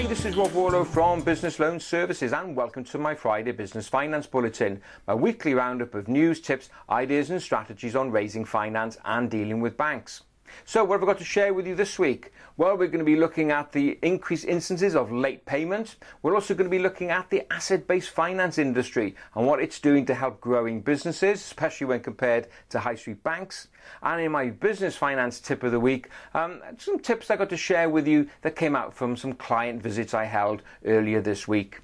Hi, this is Rob Warlow from Business Loan Services and welcome to my Friday Business Finance Bulletin, my weekly roundup of news, tips, ideas and strategies on raising finance and dealing with banks. So, what have I got to share with you this week? Well, we're going to be looking at the increased instances of late payment. We're also going to be looking at the asset based finance industry and what it's doing to help growing businesses, especially when compared to high street banks. And in my business finance tip of the week, um, some tips I got to share with you that came out from some client visits I held earlier this week.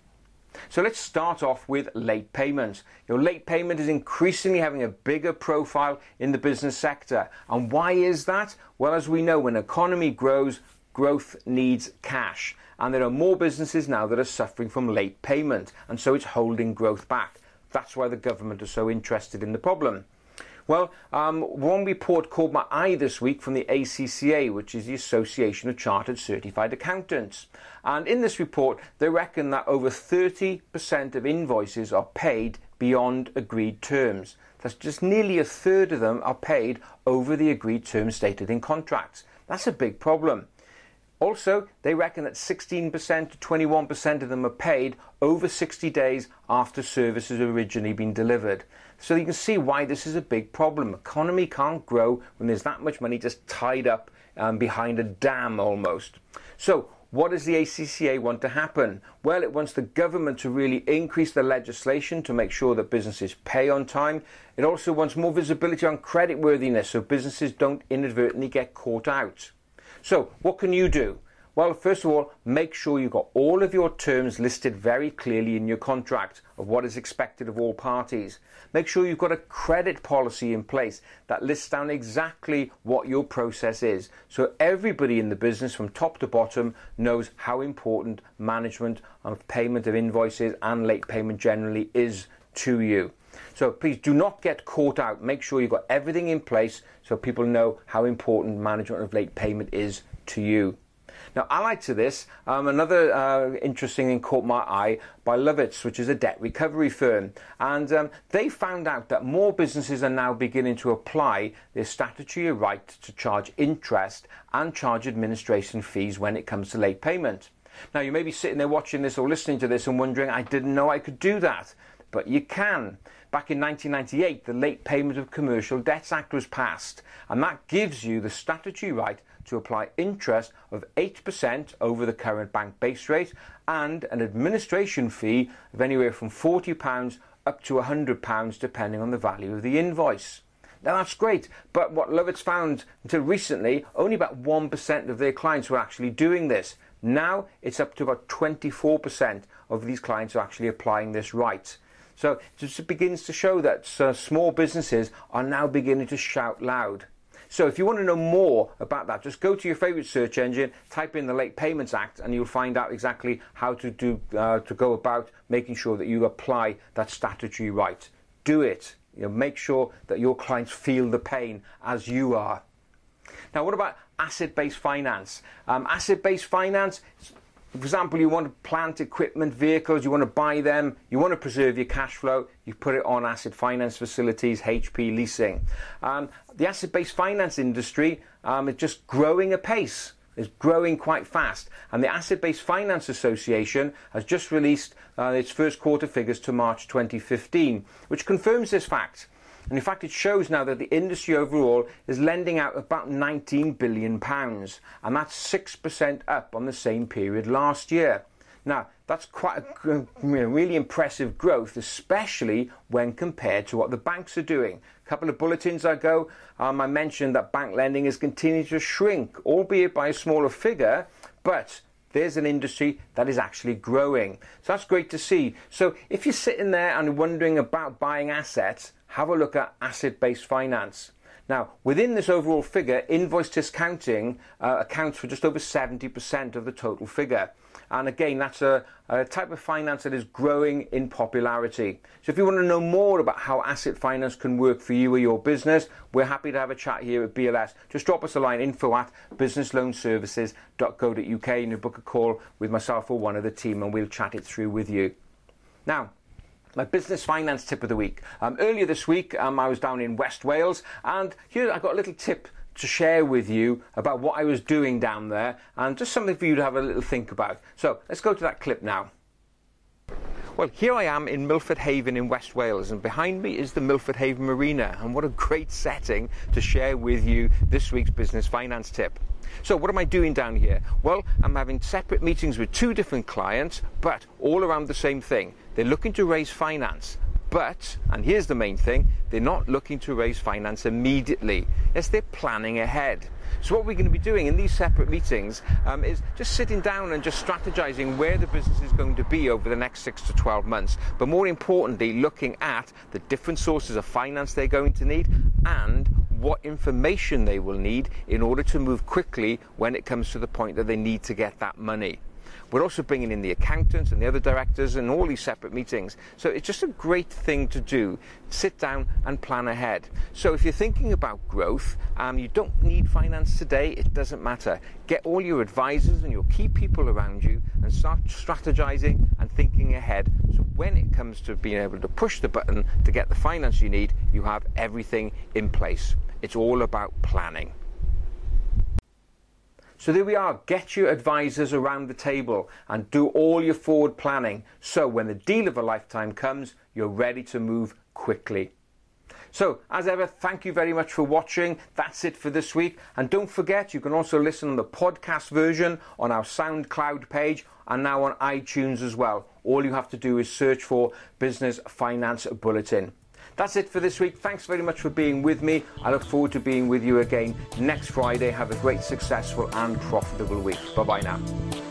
So let's start off with late payments. Your late payment is increasingly having a bigger profile in the business sector. And why is that? Well, as we know, when economy grows, growth needs cash. And there are more businesses now that are suffering from late payment. And so it's holding growth back. That's why the government are so interested in the problem. Well, um, one report caught my eye this week from the ACCA, which is the Association of Chartered Certified Accountants. And in this report, they reckon that over 30% of invoices are paid beyond agreed terms. That's just nearly a third of them are paid over the agreed terms stated in contracts. That's a big problem. Also, they reckon that 16% to 21% of them are paid over 60 days after services have originally been delivered. So you can see why this is a big problem. Economy can't grow when there's that much money just tied up um, behind a dam almost. So what does the ACCA want to happen? Well, it wants the government to really increase the legislation to make sure that businesses pay on time. It also wants more visibility on creditworthiness so businesses don't inadvertently get caught out. So, what can you do? Well, first of all, make sure you've got all of your terms listed very clearly in your contract of what is expected of all parties. Make sure you've got a credit policy in place that lists down exactly what your process is. So everybody in the business from top to bottom knows how important management of payment of invoices and late payment generally is to you. So please do not get caught out. Make sure you've got everything in place so people know how important management of late payment is to you. Now, allied to this, um, another uh, interesting thing caught my eye by Lovetts, which is a debt recovery firm. And um, they found out that more businesses are now beginning to apply their statutory right to charge interest and charge administration fees when it comes to late payment. Now, you may be sitting there watching this or listening to this and wondering, I didn't know I could do that. But you can. Back in 1998, the Late Payment of Commercial Debts Act was passed, and that gives you the statutory right to apply interest of 8% over the current bank base rate and an administration fee of anywhere from £40 up to £100 depending on the value of the invoice. Now that's great, but what Lovetts found until recently, only about 1% of their clients were actually doing this. Now it's up to about 24% of these clients are actually applying this right. So it just begins to show that uh, small businesses are now beginning to shout loud. So if you want to know more about that, just go to your favorite search engine, type in the Late Payments Act, and you'll find out exactly how to do uh, to go about making sure that you apply that statutory right. Do it. You know, make sure that your clients feel the pain as you are. Now, what about asset-based finance? Um, asset-based finance for example, you want to plant equipment, vehicles, you want to buy them, you want to preserve your cash flow, you put it on asset finance facilities, HP leasing. Um, the asset based finance industry um, is just growing apace. Is growing quite fast, and the Asset Based Finance Association has just released uh, its first quarter figures to March 2015, which confirms this fact. And in fact, it shows now that the industry overall is lending out about 19 billion pounds, and that's 6% up on the same period last year. Now, that's quite a really impressive growth, especially when compared to what the banks are doing. A couple of bulletins ago, um, I mentioned that bank lending is continuing to shrink, albeit by a smaller figure, but there's an industry that is actually growing. So that's great to see. So if you're sitting there and wondering about buying assets, have a look at asset based finance. Now, within this overall figure, invoice discounting uh, accounts for just over 70% of the total figure. And again, that's a, a, type of finance that is growing in popularity. So if you want to know more about how asset finance can work for you or your business, we're happy to have a chat here at BLS. Just drop us a line, info at businessloanservices.co.uk and you book a call with myself or one of the team and we'll chat it through with you. Now, my business finance tip of the week. Um, earlier this week, um, I was down in West Wales, and here I got a little tip to share with you about what I was doing down there and just something for you to have a little think about. So let's go to that clip now. Well, here I am in Milford Haven in West Wales, and behind me is the Milford Haven Marina. And what a great setting to share with you this week's business finance tip. So, what am I doing down here? Well, I'm having separate meetings with two different clients, but all around the same thing. They're looking to raise finance. But, and here's the main thing, they're not looking to raise finance immediately. Yes, they're planning ahead. So what we're going to be doing in these separate meetings um, is just sitting down and just strategizing where the business is going to be over the next six to 12 months. But more importantly, looking at the different sources of finance they're going to need and what information they will need in order to move quickly when it comes to the point that they need to get that money. We're also bringing in the accountants and the other directors and all these separate meetings. So it's just a great thing to do. Sit down and plan ahead. So if you're thinking about growth, um, you don't need finance today, it doesn't matter. Get all your advisors and your key people around you and start strategizing and thinking ahead. So when it comes to being able to push the button to get the finance you need, you have everything in place. It's all about planning. So there we are. Get your advisors around the table and do all your forward planning. So when the deal of a lifetime comes, you're ready to move quickly. So, as ever, thank you very much for watching. That's it for this week. And don't forget, you can also listen on the podcast version on our SoundCloud page and now on iTunes as well. All you have to do is search for Business Finance Bulletin. That's it for this week. Thanks very much for being with me. I look forward to being with you again next Friday. Have a great, successful, and profitable week. Bye bye now.